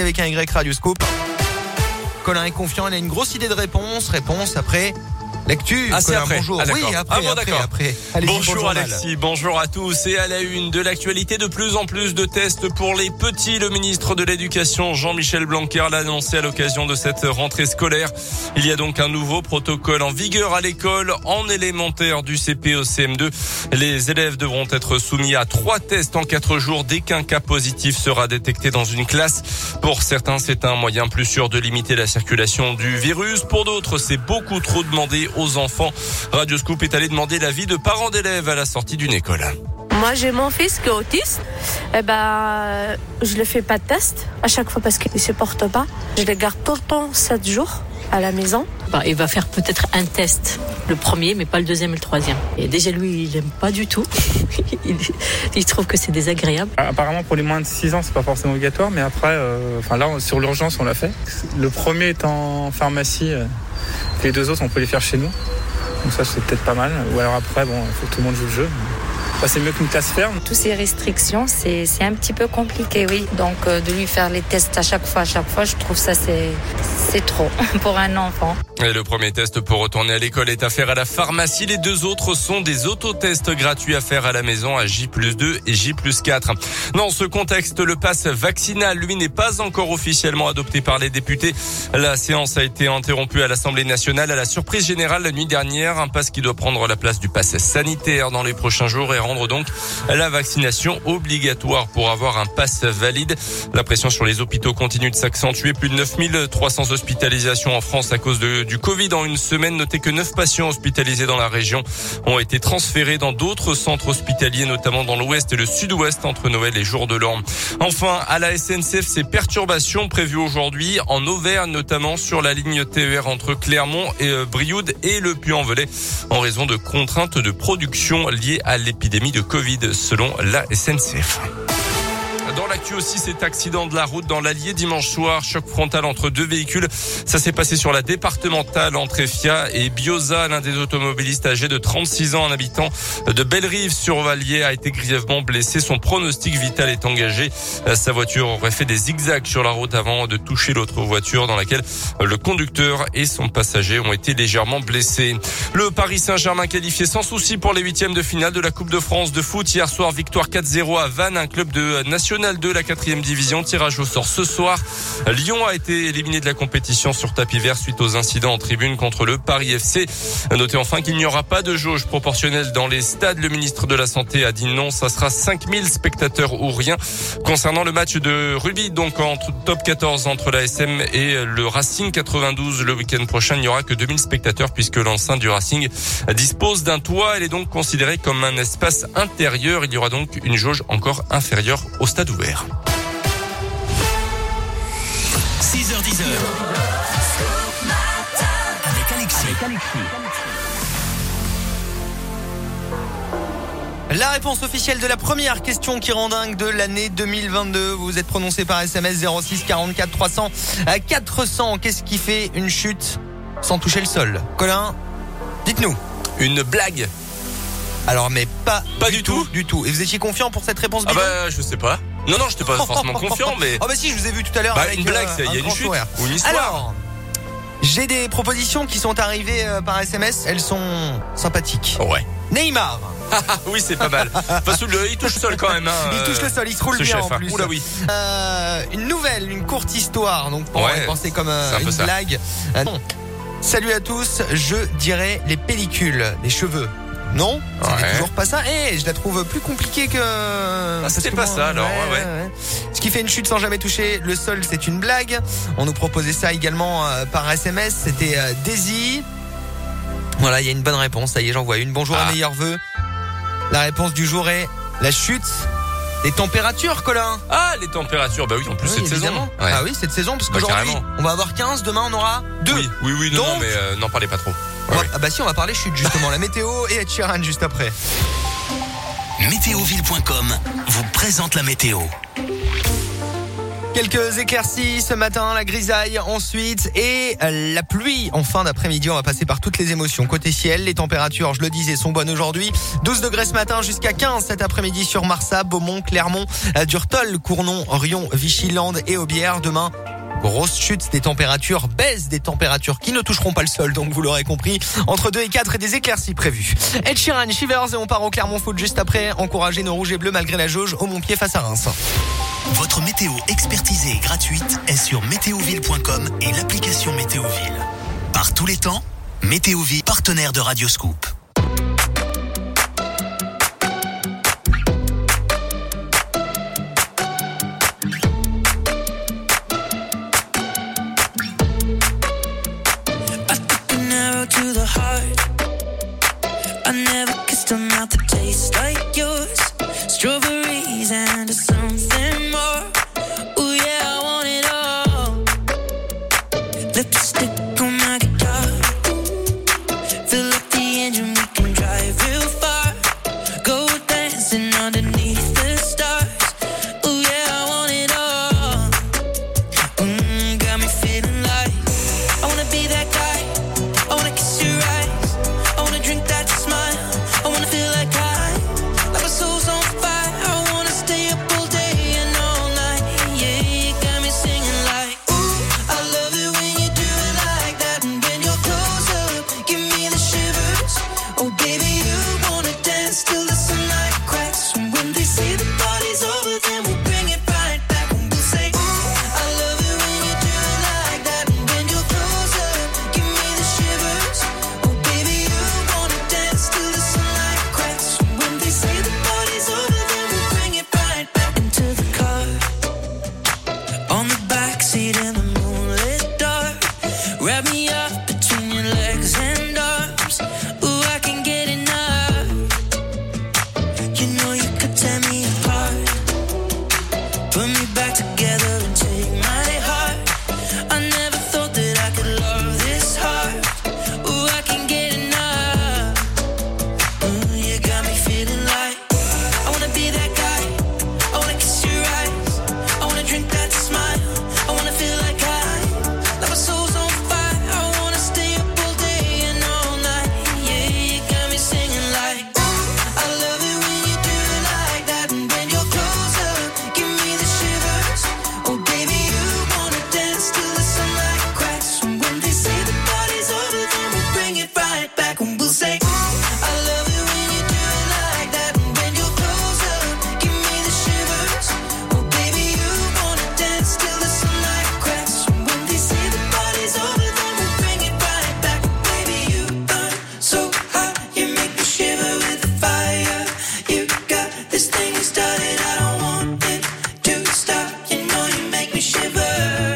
Avec un Y Radioscope. Colin est confiant, il a une grosse idée de réponse. Réponse après L'actu, ah, c'est après. bonjour. Ah, oui, après, ah, bon, après, après. bonjour Alexis, bonjour à tous. Et à la une de l'actualité, de plus en plus de tests pour les petits. Le ministre de l'Éducation, Jean-Michel Blanquer, l'a annoncé à l'occasion de cette rentrée scolaire. Il y a donc un nouveau protocole en vigueur à l'école, en élémentaire du CP au CM2. Les élèves devront être soumis à trois tests en quatre jours dès qu'un cas positif sera détecté dans une classe. Pour certains, c'est un moyen plus sûr de limiter la circulation du virus. Pour d'autres, c'est beaucoup trop demandé aux enfants. Radio Scoop est allé demander l'avis de parents d'élèves à la sortie d'une école. Moi, j'ai mon fils qui est autiste. Eh ben, je ne fais pas de test à chaque fois parce qu'il ne se porte pas. Je le garde tout le temps 7 jours à la maison. Bah, il va faire peut-être un test, le premier, mais pas le deuxième et le troisième. Et déjà, lui, il n'aime pas du tout. il, trouve que c'est désagréable. Apparemment, pour les moins de 6 ans, c'est pas forcément obligatoire, mais après, euh, enfin là, sur l'urgence, on l'a fait. Le premier est en pharmacie. Euh, les deux autres, on peut les faire chez nous. Donc ça, c'est peut-être pas mal. Ou alors après, bon, il faut que tout le monde joue le jeu. C'est mieux qu'une classe ferme. Toutes ces restrictions, c'est un petit peu compliqué, oui. Donc euh, de lui faire les tests à chaque fois, à chaque fois, je trouve ça c'est trop pour un enfant. Et le premier test pour retourner à l'école est à faire à la pharmacie. Les deux autres sont des autotests gratuits à faire à la maison à J 2 et J 4. Dans ce contexte, le pass vaccinal, lui, n'est pas encore officiellement adopté par les députés. La séance a été interrompue à l'Assemblée nationale à la surprise générale la nuit dernière. Un pass qui doit prendre la place du pass sanitaire dans les prochains jours et rendre donc la vaccination obligatoire pour avoir un pass valide. La pression sur les hôpitaux continue de s'accentuer. Plus de 9300 hospitalisations en France à cause du Covid en une semaine. Notez que neuf patients hospitalisés dans la région ont été transférés dans d'autres centres hospitaliers, notamment dans l'ouest et le sud-ouest entre Noël et jour de l'an. Enfin, à la SNCF, ces perturbations prévues aujourd'hui en Auvergne, notamment sur la ligne TER entre Clermont et euh, Brioude et le Puy-en-Velay en raison de contraintes de production liées à l'épidémie de Covid selon la SNCF. Dans l'actu aussi, cet accident de la route dans l'Allier dimanche soir, choc frontal entre deux véhicules. Ça s'est passé sur la départementale entre Efia et Bioza. L'un des automobilistes âgé de 36 ans, un habitant de Bellerive sur Valier, a été grièvement blessé. Son pronostic vital est engagé. Sa voiture aurait fait des zigzags sur la route avant de toucher l'autre voiture dans laquelle le conducteur et son passager ont été légèrement blessés. Le Paris Saint-Germain qualifié sans souci pour les huitièmes de finale de la Coupe de France de foot. Hier soir, victoire 4-0 à Vannes, un club de national de la quatrième division. Tirage au sort ce soir. Lyon a été éliminé de la compétition sur tapis vert suite aux incidents en tribune contre le Paris FC. Notez enfin qu'il n'y aura pas de jauge proportionnelle dans les stades. Le ministre de la Santé a dit non. Ça sera 5000 spectateurs ou rien. Concernant le match de rugby, donc entre top 14 entre la SM et le Racing 92 le week-end prochain, il n'y aura que 2000 spectateurs puisque l'enceinte du Racing dispose d'un toit. Elle est donc considérée comme un espace intérieur. Il y aura donc une jauge encore inférieure au stade ouvert. 6h10 avec Alexis. La réponse officielle de la première question qui rend dingue de l'année 2022. Vous êtes prononcé par SMS 06 44 300 à 400. Qu'est-ce qui fait une chute sans toucher le sol? Colin, dites-nous. Une blague. Alors, mais pas, pas du, tout, Du tout. Et vous étiez confiant pour cette réponse Ah bah, je sais pas. Non, non, je n'étais pas forcément confiant, mais. Oh bah si, je vous ai vu tout à l'heure. Bah, une blague, il y a une chute ou une histoire. Alors, j'ai des propositions qui sont arrivées euh, par SMS. Elles sont sympathiques. Ouais. Neymar. oui, c'est pas mal. il touche le sol quand même. Hein, il touche le sol, il se roule bien en hein. plus. Oula oui. Euh, une nouvelle, une courte histoire. Donc pour penser comme euh, une blague. Salut à tous. Je dirais les pellicules, les cheveux. Non, c'est toujours pas ça. Et eh, je la trouve plus compliquée que. Ah, c'était pas ça alors. Ouais, ouais. Ce qui fait une chute sans jamais toucher le sol, c'est une blague. On nous proposait ça également euh, par SMS. C'était euh, Daisy. Voilà, il y a une bonne réponse. Ça y est, j'en vois une. Bonjour à ah. meilleurs vœux. La réponse du jour est la chute les températures, Colin Ah, les températures, bah oui, en plus cette saison. Ah oui, cette saison, parce bah, qu'aujourd'hui, on va avoir 15, demain on aura 2. Oui, oui, oui non, mais euh, n'en parlez pas trop. Ah bah si, on va parler chute justement, la météo et Ed Sheeran juste après. Météoville.com vous présente la météo. Quelques éclaircies ce matin, la grisaille ensuite et la pluie en fin d'après-midi. On va passer par toutes les émotions. Côté ciel, les températures, je le disais, sont bonnes aujourd'hui. 12 degrés ce matin jusqu'à 15 cet après-midi sur Marsa, Beaumont, Clermont, Durtol, Cournon, Rion, Vichyland et Aubière. Demain, Grosse chute des températures, baisse des températures qui ne toucheront pas le sol, donc vous l'aurez compris. Entre 2 et 4 et des éclaircies prévues. Ed Sheeran, Shivers et on part au Clermont Foot juste après. Encourager nos rouges et bleus malgré la jauge au Montpied face à Reims. Votre météo expertisée et gratuite est sur météoville.com et l'application Météoville. Par tous les temps, Météoville, partenaire de Radioscoop. taste. Like